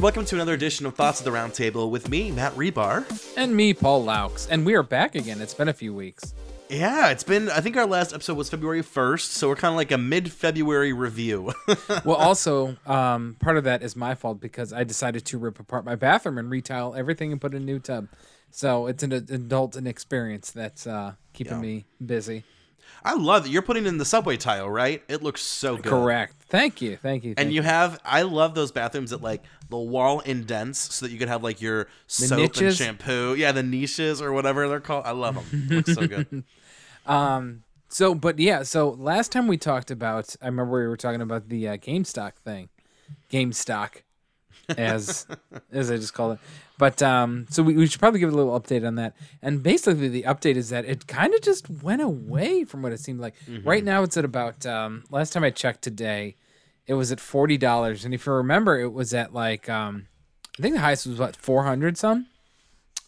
and welcome to another edition of Thoughts of the Roundtable with me, Matt Rebar. And me, Paul Laux. And we are back again. It's been a few weeks. Yeah, it's been, I think our last episode was February 1st, so we're kind of like a mid February review. well, also, um, part of that is my fault because I decided to rip apart my bathroom and retile everything and put in a new tub. So it's an adult experience that's uh, keeping yeah. me busy. I love that you're putting in the subway tile, right? It looks so good. Correct. Thank you. Thank you. Thank and you, you, have I love those bathrooms that like the wall indents so that you could have like your the soap niches? and shampoo. Yeah, the niches or whatever they're called. I love them. looks so good. um so but yeah, so last time we talked about I remember we were talking about the uh, GameStop thing. GameStop as as I just call it. But um, so we, we should probably give a little update on that. And basically, the update is that it kind of just went away from what it seemed like. Mm-hmm. Right now, it's at about um, last time I checked today, it was at forty dollars. And if you remember, it was at like um, I think the highest was what four hundred some.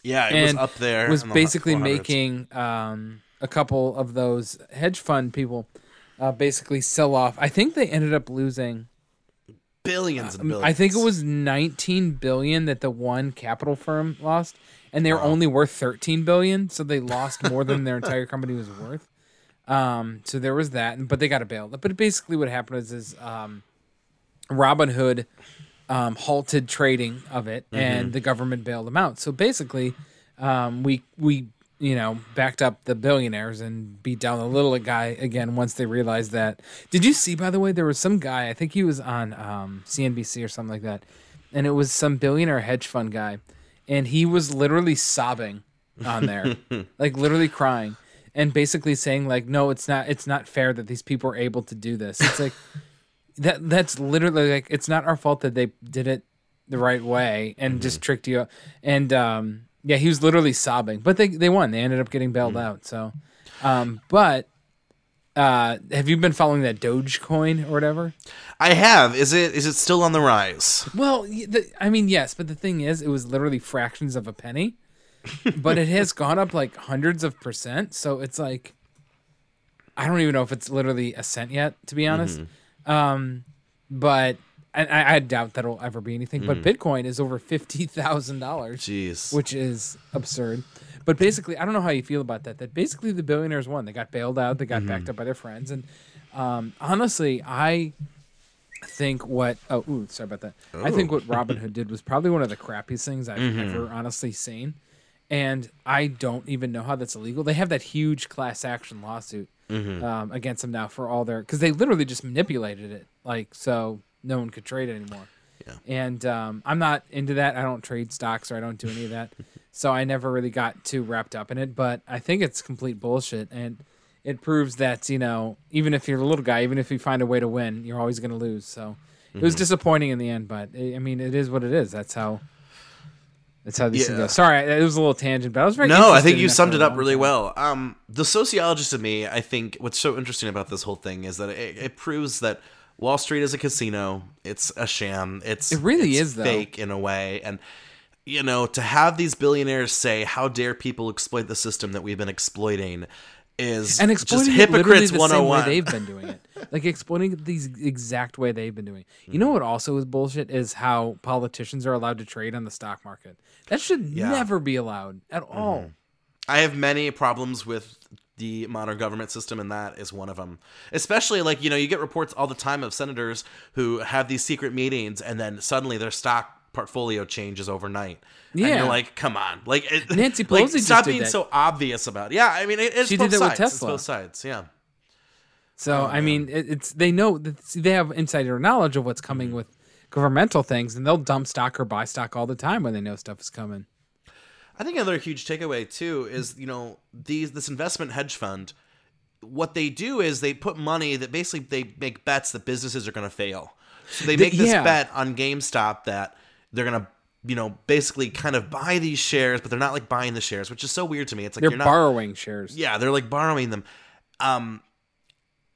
Yeah, it and was up there. Was basically making um, a couple of those hedge fund people uh, basically sell off. I think they ended up losing billions and billions. I think it was 19 billion that the one capital firm lost, and they were wow. only worth 13 billion, so they lost more than their entire company was worth. Um, so there was that, but they got a bail. But basically, what happened is, is um, Robinhood um, halted trading of it, mm-hmm. and the government bailed them out. So basically, um, we we you know, backed up the billionaires and beat down the little guy again once they realized that. Did you see, by the way, there was some guy, I think he was on um, CNBC or something like that, and it was some billionaire hedge fund guy, and he was literally sobbing on there, like literally crying, and basically saying like, no, it's not, it's not fair that these people are able to do this. It's like that. That's literally like, it's not our fault that they did it the right way and mm-hmm. just tricked you. And um, yeah, he was literally sobbing, but they they won. They ended up getting bailed mm. out. So, um, but uh, have you been following that Dogecoin or whatever? I have. Is it is it still on the rise? Well, the, I mean, yes, but the thing is, it was literally fractions of a penny, but it has gone up like hundreds of percent. So it's like, I don't even know if it's literally a cent yet, to be honest. Mm-hmm. Um, but and I, I, doubt that'll ever be anything. Mm. But Bitcoin is over fifty thousand dollars. Jeez, which is absurd. But basically, I don't know how you feel about that. That basically the billionaires won. They got bailed out. They got mm-hmm. backed up by their friends. And um, honestly, I think what oh ooh, sorry about that. Oh. I think what Robinhood did was probably one of the crappiest things I've mm-hmm. ever honestly seen. And I don't even know how that's illegal. They have that huge class action lawsuit mm-hmm. um, against them now for all their because they literally just manipulated it. Like so, no one could trade anymore. Yeah. And um, I'm not into that. I don't trade stocks or I don't do any of that. so I never really got too wrapped up in it. But I think it's complete bullshit. And it proves that, you know, even if you're a little guy, even if you find a way to win, you're always going to lose. So mm-hmm. it was mm-hmm. disappointing in the end. But I mean, it is what it is. That's how. That's how these yeah. things go. Sorry, it was a little tangent, but I was very. No, I think you summed it up really well. Um, the sociologist in me, I think, what's so interesting about this whole thing is that it, it proves that Wall Street is a casino. It's a sham. It's it really it's is fake though. in a way, and you know to have these billionaires say, "How dare people exploit the system that we've been exploiting." Is and exploiting just hypocrites the 101. they've been doing it, like exploiting these exact way they've been doing. It. You know what also is bullshit is how politicians are allowed to trade on the stock market. That should yeah. never be allowed at all. Mm-hmm. I have many problems with the modern government system, and that is one of them. Especially like you know, you get reports all the time of senators who have these secret meetings, and then suddenly their stock portfolio changes overnight. Yeah, and you're like, come on, like it, Nancy Pelosi like, stop being that. so obvious about. It. Yeah, I mean, it, it's she both did that sides. with Tesla. It's both sides, yeah. So oh, I mean, it, it's they know they have insider knowledge of what's coming mm-hmm. with governmental things, and they'll dump stock or buy stock all the time when they know stuff is coming. I think another huge takeaway too is you know these this investment hedge fund. What they do is they put money that basically they make bets that businesses are going to fail. So they make this yeah. bet on GameStop that they're going to you know basically kind of buy these shares, but they're not like buying the shares, which is so weird to me. It's like they're you're not, borrowing shares. Yeah, they're like borrowing them. Um,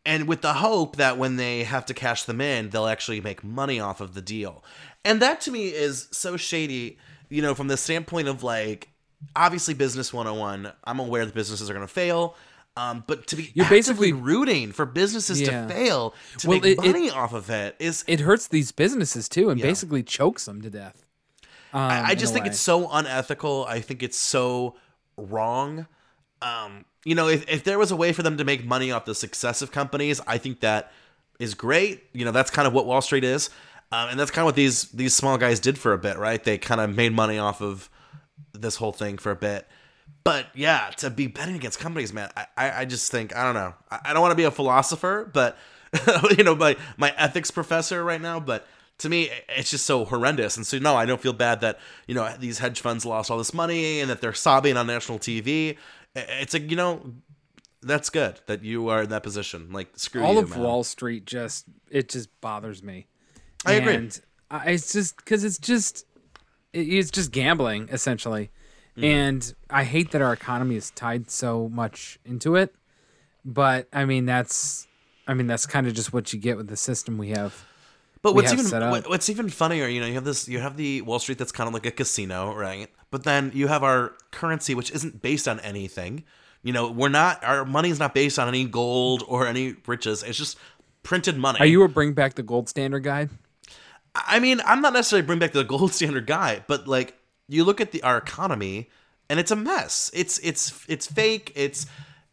and with the hope that when they have to cash them in, they'll actually make money off of the deal. And that to me is so shady you know, from the standpoint of like, obviously business 101, I'm aware that businesses are going to fail. Um, but to be you're basically rooting for businesses yeah. to fail to well, make it, money it, off of it is it hurts these businesses too, and yeah. basically chokes them to death. I, I just think way. it's so unethical. I think it's so wrong. Um, you know, if, if there was a way for them to make money off the success of companies, I think that is great. You know, that's kind of what Wall Street is, um, and that's kind of what these these small guys did for a bit, right? They kind of made money off of this whole thing for a bit. But yeah, to be betting against companies, man, I, I, I just think I don't know. I, I don't want to be a philosopher, but you know, my my ethics professor right now, but to me, it's just so horrendous. And so, no, I don't feel bad that you know these hedge funds lost all this money and that they're sobbing on national TV. It's a you know, that's good that you are in that position. Like screw all you, of man. Wall Street just it just bothers me. I agree. And I, it's just because it's just it, it's just gambling essentially, Mm-hmm. and I hate that our economy is tied so much into it. But I mean that's I mean that's kind of just what you get with the system we have. But we what's have even what- what's even funnier, you know, you have this, you have the Wall Street that's kind of like a casino, right? But then you have our currency, which isn't based on anything. You know, we're not our money's not based on any gold or any riches. It's just printed money. Are you a bring back the gold standard guy? I mean, I'm not necessarily bring back the gold standard guy, but like you look at the our economy and it's a mess. It's it's it's fake. It's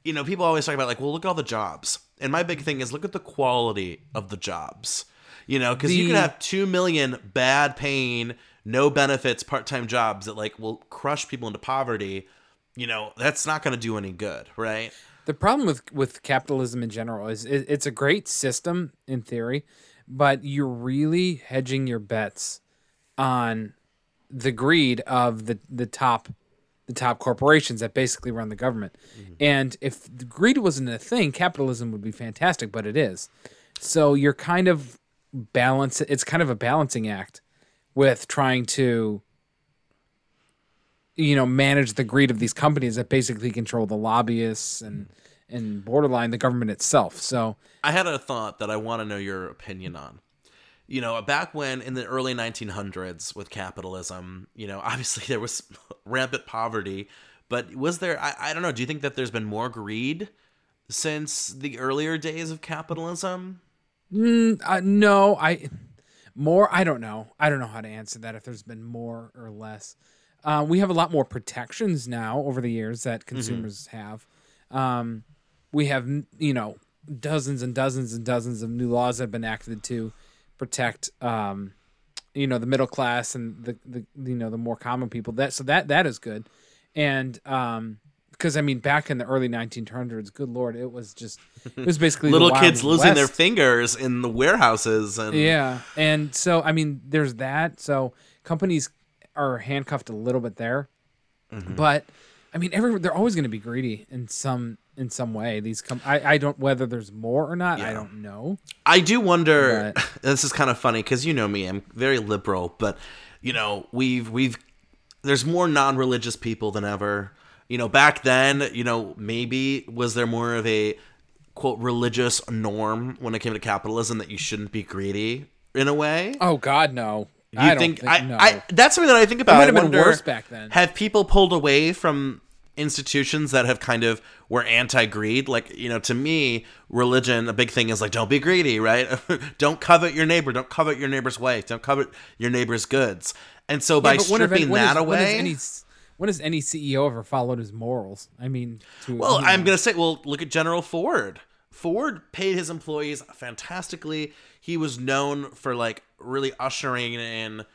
you know, people always talk about like, well, look at all the jobs. And my big thing is look at the quality of the jobs. You know, because you can have two million bad paying, no benefits, part time jobs that like will crush people into poverty. You know, that's not going to do any good, right? The problem with with capitalism in general is it, it's a great system in theory, but you're really hedging your bets on the greed of the the top the top corporations that basically run the government. Mm-hmm. And if the greed wasn't a thing, capitalism would be fantastic, but it is. So you're kind of balance it's kind of a balancing act with trying to you know manage the greed of these companies that basically control the lobbyists and mm-hmm. And borderline the government itself. So I had a thought that I want to know your opinion on. You know, back when in the early 1900s with capitalism, you know, obviously there was rampant poverty, but was there, I, I don't know, do you think that there's been more greed since the earlier days of capitalism? uh, no, I more I don't know. I don't know how to answer that if there's been more or less. Uh, we have a lot more protections now over the years that consumers have. Um, we have you know dozens and dozens and dozens of new laws that have been acted to protect um, you know the middle class and the, the you know the more common people. That so that that is good, and um, because I mean back in the early 1900s, good lord, it was just it was basically Little kids losing their fingers in the warehouses and Yeah, and so I mean, there's that. So companies are handcuffed a little bit there, Mm-hmm. but I mean, every they're always going to be greedy in some in some way. These come. I I don't whether there's more or not. I don't know. I do wonder. But- This is kind of funny because you know me, I'm very liberal, but you know we've we've there's more non-religious people than ever. You know, back then, you know, maybe was there more of a quote religious norm when it came to capitalism that you shouldn't be greedy in a way? Oh God, no. You I don't think, think, I, no. I that's something that I think about. It might have been worse back then. Have people pulled away from institutions that have kind of were anti-greed? Like you know, to me, religion a big thing is like don't be greedy, right? don't covet your neighbor, don't covet your neighbor's wife, don't covet your neighbor's goods. And so by Yeah, when stripping any- that when has away, any when has any CEO ever followed his morals? I mean, to, Well, you I'm gonna say, well, look at General Ford. Ford paid his employees fantastically. He was known for like really ushering in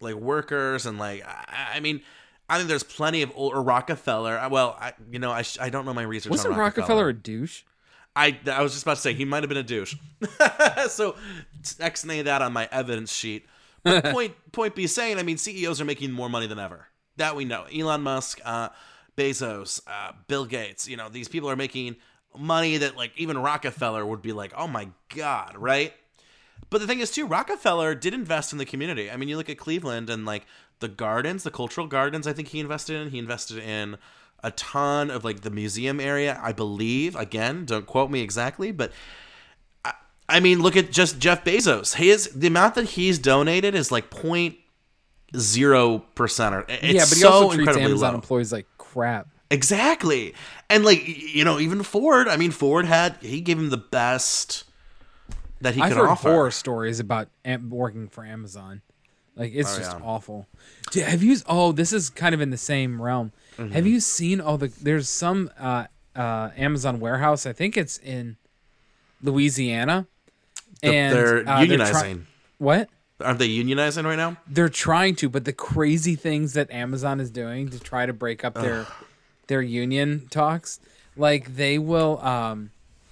like workers and like I, I mean, I think there's plenty of old or Rockefeller. Well, I you know I I don't know my research. wasn't on Rockefeller a douche? I I was just about to say he might have been a douche. so X nay that on my evidence sheet. But point point be saying, I mean, CEOs are making more money than ever. That we know. Elon Musk, uh, Bezos, uh, Bill Gates. You know, these people are making money that like even Rockefeller would be like, oh my god, right? But the thing is, too, Rockefeller did invest in the community. I mean, you look at Cleveland and like the gardens, the cultural gardens. I think he invested in. He invested in a ton of like the museum area. I believe. Again, don't quote me exactly, but I, I mean, look at just Jeff Bezos. His the amount that he's donated is like point zero percent. Or it's yeah, but he so also treats Amazon low. employees like crap. Exactly. And like you know, even Ford, I mean Ford had he gave him the best that he I've could heard offer. horror stories about working for Amazon. Like it's Oh, just yeah. awful. Dude, have you? Oh, this is kind of in the same realm. Mm-hmm. Have you seen all the? There's some uh, uh, Amazon warehouse. I think it's in Louisiana, and they're uh, unionizing. try- what? Aren't they unionizing right now? They're trying to, but the crazy things that Amazon is doing to try to break up their their union talks, like they will um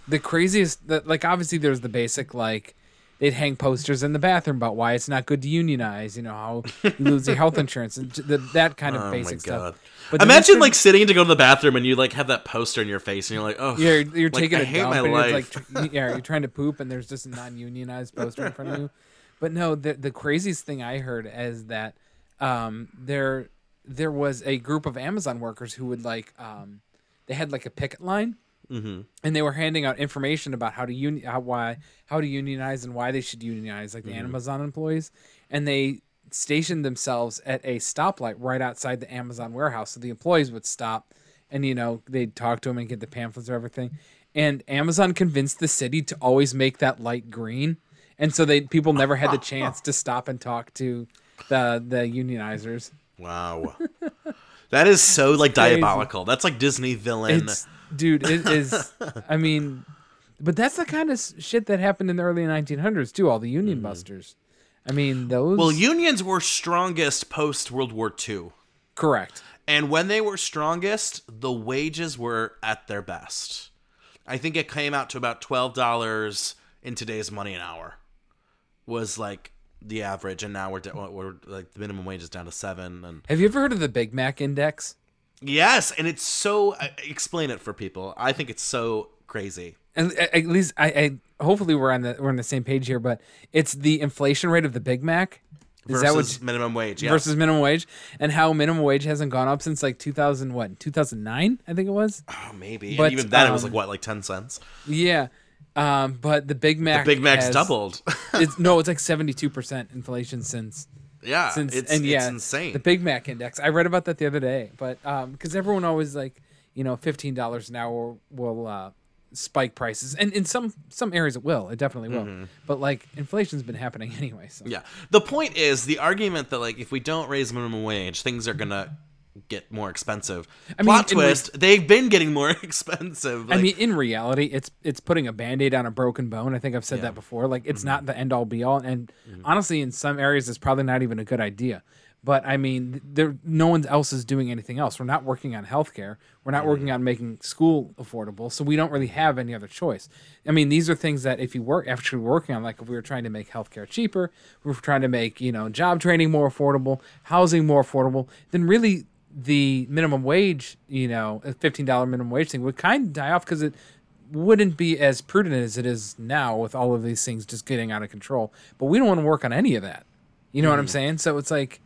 the craziest that like obviously there's the basic like they'd hang posters in the bathroom about why it's not good to unionize, you know, how you lose your health insurance and the, that kind of Oh basic stuff. But Imagine Mr. like sitting to go to the bathroom and you like have that poster in your face and you're like, oh, you're you're like, taking I a hate dump my and life. like yeah you're trying to poop and there's just a non-unionized poster in front of you but no the the craziest thing i heard is that um there there was a group of amazon workers who would like um they had like a picket line Mhm. and they were handing out information about how to union how why how to unionize and why they should unionize like the Mm-hmm. amazon employees and they stationed themselves at a stoplight right outside the amazon warehouse so the employees would stop and you know they'd talk to them and get the pamphlets or everything and amazon convinced the city to always make that light green and so they people never had the chance to stop and talk to the the unionizers wow, that is so like diabolical. That's like Disney villain. It's dude, it is. I mean, but that's the kind of shit that happened in the early 1900s too. All the union mm-hmm. busters. I mean, those. well, unions were strongest post World War II. correct. And when they were strongest, the wages were at their best. I think it came out to about twelve dollars in today's money an hour. Was like the average, and now we're, we're like the minimum wage is down to seven. And Have you ever heard of the Big Mac Index? Yes, and it's so. I- Explain it for people. I think it's so crazy. And at least I, I hopefully we're on the we're on the same page here. But it's the inflation rate of the Big Mac. Is that what? Versus minimum wage. Yeah. Versus minimum wage, and how minimum wage hasn't gone up since like 2000 what 2009 I think it was. oh, maybe. but, and even then, it was um, like what, like ten cents. Yeah, um, but the Big Mac The Big Mac's has- doubled. It's no, it's like 72 percent inflation since yeah, since it's, and yeah, it's insane. The Big Mac index. I read about that the other day, but um, because everyone always like you know fifteen dollars an hour will uh, spike prices, and in some some areas it will, it definitely will. But like inflation's been happening anyway. So Mm-hmm. Yeah. The point is the argument that like if we don't raise minimum wage, things are gonna get more expensive. I mean, Plot re- twist: they've been getting more expensive. I mean, in reality, it's it's putting a band-aid on a broken bone. I think I've said Yeah. Mm-hmm. that before. Like it's not the end all be all. And honestly, in some areas, it's probably not even a good idea. But I mean, there no one else is doing anything else. We're not working on healthcare. We're not Mm-hmm. working on making school affordable. So we don't really have any other choice. I mean, these are things that if you work actually working on, like if we were trying to make healthcare cheaper, if we're trying to make you know job training more affordable, housing more affordable, then really the minimum wage, you know, a fifteen dollar minimum wage thing would kind of die off because it wouldn't be as prudent as it is now with all of these things just getting out of control. But we don't want to work on any of that. You know what I'm mm. saying? So it's like,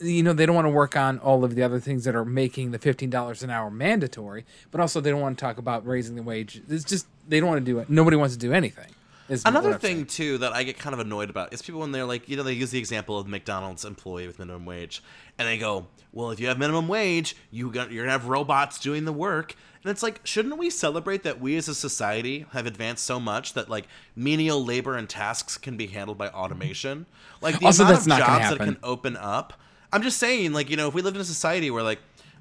you know, they don't want to work on all of the other things that are making the fifteen dollars an hour mandatory, but also they don't want to talk about raising the wage. It's just they don't want to do it. Nobody wants to do anything. Is Another thing too that I get kind of annoyed about is people when they're like, you know, they use the example of the McDonald's employee with minimum wage, and they go, "Well, if you have minimum wage, you got, you're gonna have robots doing the work." And it's like, shouldn't we celebrate that we as a society have advanced so much that like menial labor and tasks can be handled by automation? Like the Also, amount that's of not jobs that can open up. I'm just saying, like, you know, if we lived in a society where like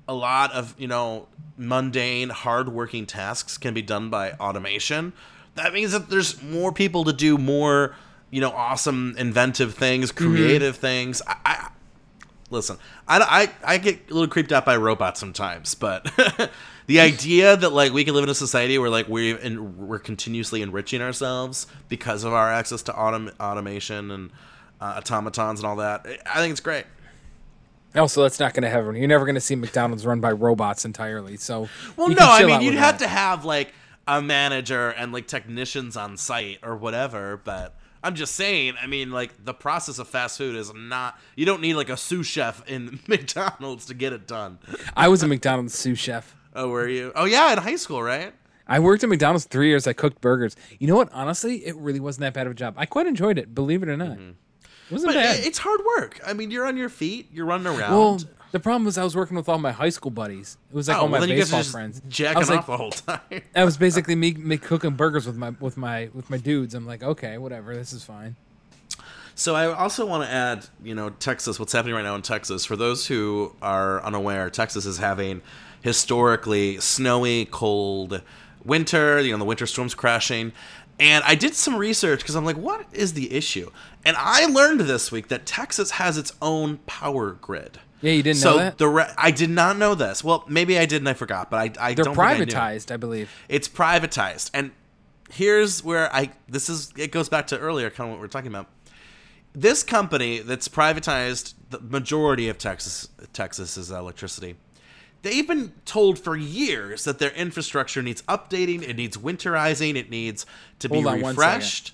a lot of you know mundane, hardworking tasks can be done by automation, that means that there's more people to do more, you know, awesome, inventive things, Mm-hmm. creative things. I, I listen. I, I I get a little creeped out by robots sometimes, but the idea that like we can live in a society where like we and we're continuously enriching ourselves because of our access to autom- automation and uh, automatons and all that, I think it's great. Also, that's not going to happen. You're never going to see McDonald's run by robots entirely. So, Well, no, I mean you'd have that. to have like a manager and like technicians on site or whatever, but I'm just saying, I mean like the process of fast food is not you don't need like a sous chef in McDonald's to get it done. I was a McDonald's sous chef. Oh, were you? Oh yeah, in high school, right? I worked at McDonald's three years. I cooked burgers. You know what? Honestly, it really wasn't that bad of a job. I quite enjoyed it. Believe it or not, it wasn't Mm-hmm. But bad. it's hard work. I mean, you're on your feet, you're running around. well, the problem was I was working with all my high school buddies. It was like oh, all my well, guys baseball are just. I jacking was off like, the whole time. that was basically me, me cooking burgers with my with my with my dudes. I'm like, okay, whatever, this is fine. So I also want to add, you know, Texas, what's happening right now in Texas. For those who are unaware, Texas is having historically snowy, cold winter, you know, the winter storms crashing. And I did some research because I'm like, what is the issue? And I learned this week that Texas has its own power grid. Yeah, you didn't so know that? the re- I did not know this. Well, maybe I did and I forgot, but I, I They're don't think I privatized, I, believe. It's privatized. And here's where I this is it goes back to earlier kind of what we are talking about. This company that's privatized the majority of Texas Texas's electricity. They've been told for years that their infrastructure needs updating, it needs winterizing, it needs to Hold be refreshed.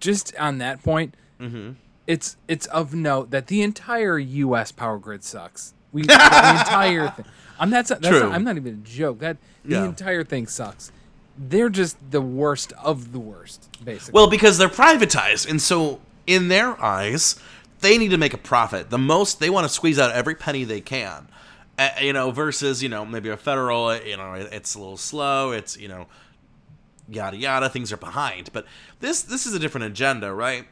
Just on that point, Mm-hmm. It's it's of note that the entire U.S. power grid sucks. We the entire thing. I'm that's, that's True. not, I'm not even a joke. That the Yeah. entire thing sucks. They're just the worst of the worst, basically. Well, because they're privatized, and so in their eyes, they need to make a profit. The most they want to squeeze out every penny they can. Uh, you know, versus you know maybe a federal. You know, it's a little slow. It's you know, yada yada. Things are behind, but this this is a different agenda, right?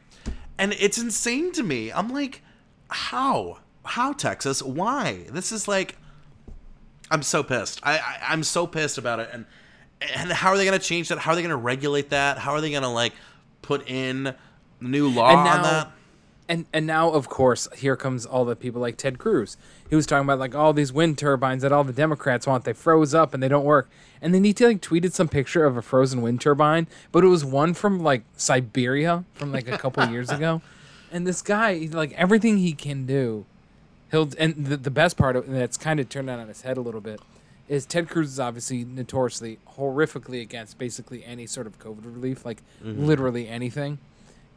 And it's insane to me. I'm like, how? How Texas? Why? This is like, I'm so pissed. I, I I'm so pissed about it. And and how are they going to change that? How are they going to regulate that? How are they going to like put in new law And on that? And and now of course here comes all the people like Ted Cruz. He was talking about like all these wind turbines that all the Democrats want. They froze up and they don't work. And then he like tweeted some picture of a frozen wind turbine, but it was one from like Siberia from like a couple years ago. And this guy, like everything he can do, he'll and the, the best part of and that's kind of turned out on his head a little bit is Ted Cruz is obviously notoriously horrifically against basically any sort of COVID relief, like mm-hmm. literally anything.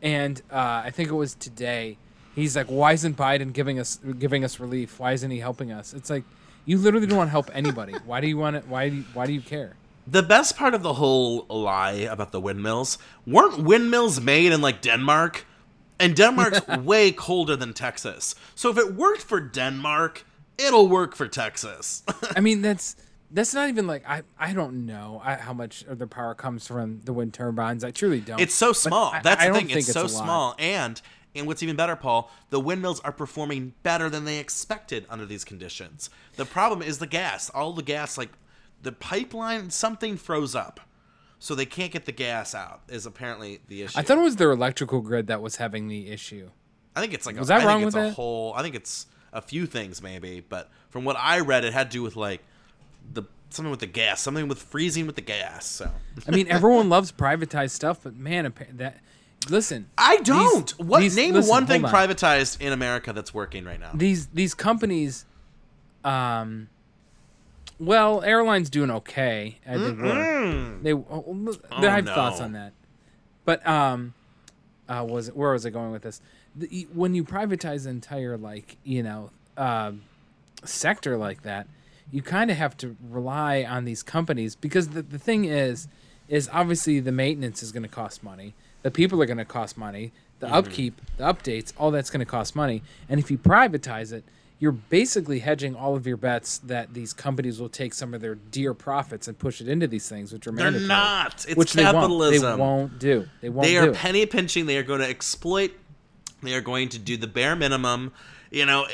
And uh, I think it was today. He's like, "Why isn't Biden giving us giving us relief? Why isn't he helping us?" It's like you literally don't want to help anybody. Why do you want it? Why do you, why do you care? The best part of the whole lie about the windmills weren't windmills made in like Denmark, and Denmark's way colder than Texas. So if it worked for Denmark, it'll work for Texas. I mean, that's that's not even like I I don't know I, how much of the power comes from the wind turbines. I truly don't. It's so small. I- That's I the don't thing. It's, it's so small. And and what's even better, Paul, the windmills are performing better than they expected under these conditions. The problem is the gas. All the gas, like the pipeline, something froze up. So they can't get the gas out, is apparently the issue. I thought it was their electrical grid that was having the issue. I think it's like Was a, I I wrong think it's with a that? whole I think it's a few things maybe, but from what I read it had to do with like the something with the gas, something with freezing with the gas. So I mean, everyone loves privatized stuff, but man, that listen, I don't. what these- name listen, one thing on. privatized in America that's working right now? these these companies, um, well, airlines doing okay. I think they. oh, I have no. thoughts on that, but um, uh, was it, where was I going with this? The, when you privatize an entire like you know um sector like that, you kind of have to rely on these companies because the, the thing is, is obviously the maintenance is going to cost money. The people are going to cost money. The mm-hmm. upkeep, the updates, all that's going to cost money. And if you privatize it, you're basically hedging all of your bets that these companies will take some of their dear profits and push it into these things, which are They're mandatory. not. It's which They won't. capitalism. They won't do. They won't They are penny pinching. They are going to exploit. They are going to do the bare minimum. You know,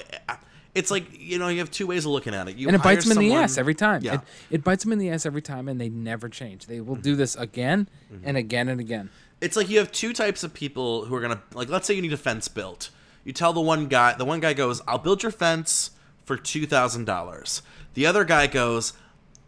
it's like you know you have two ways of looking at it. You and it bites them in the ass every time. Yeah. It, it bites them in the ass every time, and they never change. They will do this again Mm-hmm. and again and again. it's like you have two types of people who are gonna like let's say you need a fence built you tell the one guy the one guy goes i'll build your fence for $2000 the other guy goes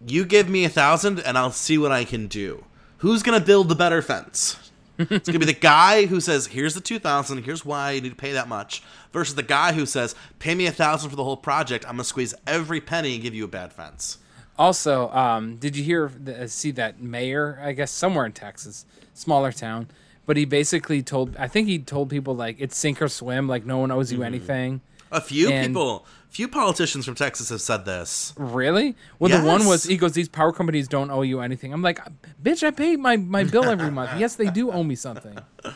you give me a thousand and i'll see what i can do who's gonna build the better fence it's gonna be the guy who says here's the 2000 here's why you need to pay that much versus the guy who says pay me a thousand for the whole project i'm gonna squeeze every penny and give you a bad fence Also, um, did you hear the, see that mayor? I guess somewhere in Texas, smaller town, but he basically told. I think he told people like it's sink or swim. Like no one owes Mm-hmm. you anything. A few And- people few politicians from texas have said this Really? Well, the one was he goes, these power companies don't owe you anything. I'm like, bitch, I pay my my bill every month. Yes, they do owe me something.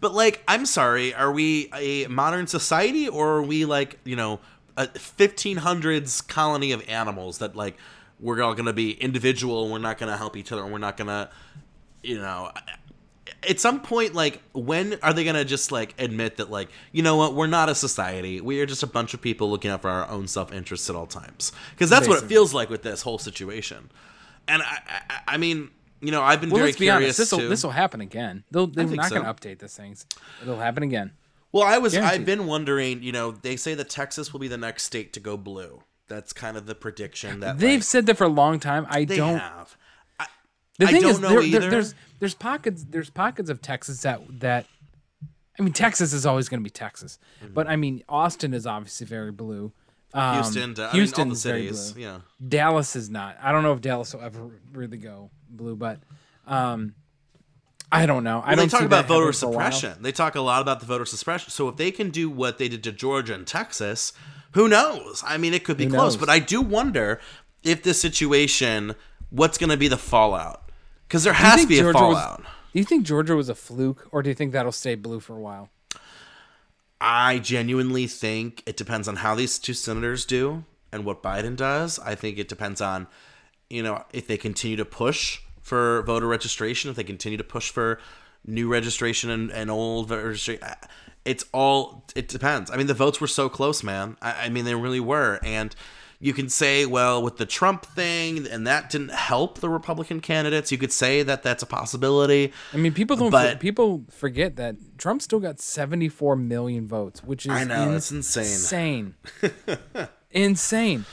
But like, I'm sorry, are we a modern society or are we like, you know, a 1500s colony of animals that like we're all going to be individual, we're not going to help each other, and we're not going to, you know, at some point, like, when are they gonna just like admit that, like, you know what, we're not a society. We are just a bunch of people looking out for our own self interest at all times. Because that's what it feels like with this whole situation. And I, I, I mean, you know, I've been Well, very curious. This will too. this will happen again. They'll they're not so. to update these things. It'll happen again. Well, I was I've been wondering, you know, they say that Texas will be the next state to go blue. That's kind of the prediction that They've like, said that for a long time. I they don't. have. I, The I thing don't is, know there, there- there's there's pockets there's pockets of Texas that that. I mean, Texas is always going to be Texas, Mm-hmm. but I mean, Austin is obviously very blue. Um, Houston, I mean, cities, yeah. Dallas is not. I don't know if Dallas will ever really go blue, but um, I don't know. I Well, they don't talk about voter happening for a while. suppression. They talk a lot about the voter suppression. So if they can do what they did to Georgia and Texas, who knows? I mean, it could be Who close, knows? but I do wonder if this situation, what's going to be the fallout? Because there has to be a Georgia was- fallout. do you think Georgia was a fluke, or do you think that'll stay blue for a while? I genuinely think it depends on how these two senators do and what Biden does. I think it depends on, you know, if they continue to push for voter registration, if they continue to push for new registration and, and old registration. It's all, it depends. I mean, the votes were so close, man. I, I mean, they really were. And you can say, well, with the Trump thing, and that didn't help the Republican candidates, you could say that that's a possibility. I mean, people don't. But- people forget that Trump still got 74 million votes, which is I know, that's insane. Insane. insane.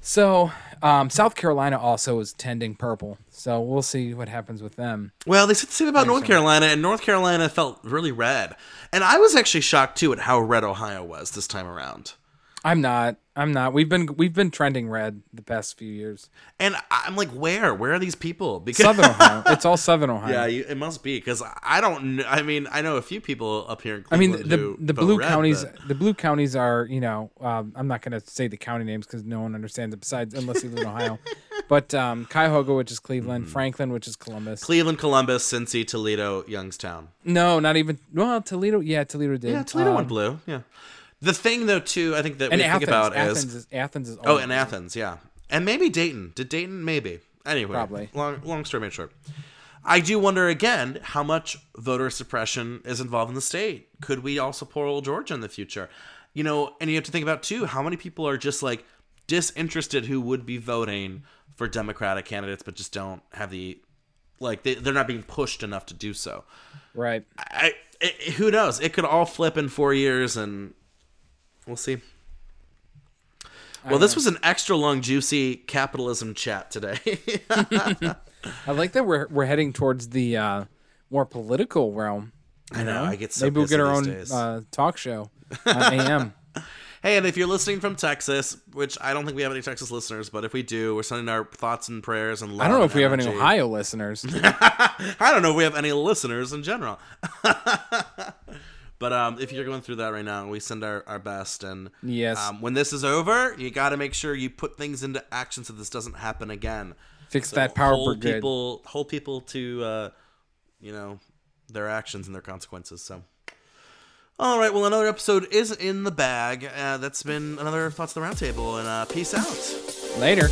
So, um, South Carolina also is tending purple. So we'll see what happens with them. Well, they said the same about North Carolina, and North Carolina felt really red. And I was actually shocked too at how red Ohio was this time around. I'm not. I'm not. We've been we've been trending red the past few years. And I'm like, where? Where are these people? Because Southern Ohio. It's all Southern Ohio. yeah, you, it must be because I don't. I mean, I know a few people up here in Cleveland. I mean, the the blue red, counties, but- the blue counties are, you know, um, I'm not going to say the county names because no one understands it besides unless you live in Ohio. But um, Cuyahoga, which is Cleveland, Mm-hmm. Franklin, which is Columbus. Cleveland, Columbus, Cincy, Toledo, Youngstown. no, not even. Well, Toledo. Yeah, Toledo did. Yeah, Toledo Um, went blue. Yeah. The thing though, too, I think that And we Athens. think about Athens is is Athens is. Oh, and. Athens, yeah, and maybe Dayton. Did Dayton? Maybe. Anyway, Probably. Long, long story made short. I do wonder again how much voter suppression is involved in the state. Could we also poll Georgia in the future? You know, and you have to think about too how many people are just like disinterested who would be voting for Democratic candidates but just don't have the like they, they're not being pushed enough to do so. Right. I, it, who knows? It could all flip in four years, and we'll see. Well, this was an extra long, juicy capitalism chat today. I like that we're we're heading towards the uh, more political realm. I know. I get so Maybe we'll get our own uh, talk show on AM. hey, and if you're listening from Texas, which I don't think we have any Texas listeners, but if we do, we're sending our thoughts and prayers and love. I don't know if we have any. Ohio listeners. I don't know if we have any listeners in general. But um, if you're going through that right now, we send our, our best. And Yes. um, when this is over, you got to make sure you put things into action so this doesn't happen again. Fix So that power hold brigade. people, hold people to, uh, you know, their actions and their consequences. So. All right, well, another episode is in the bag. Uh, that's been another Thoughts of the Roundtable, and uh, peace out. Later.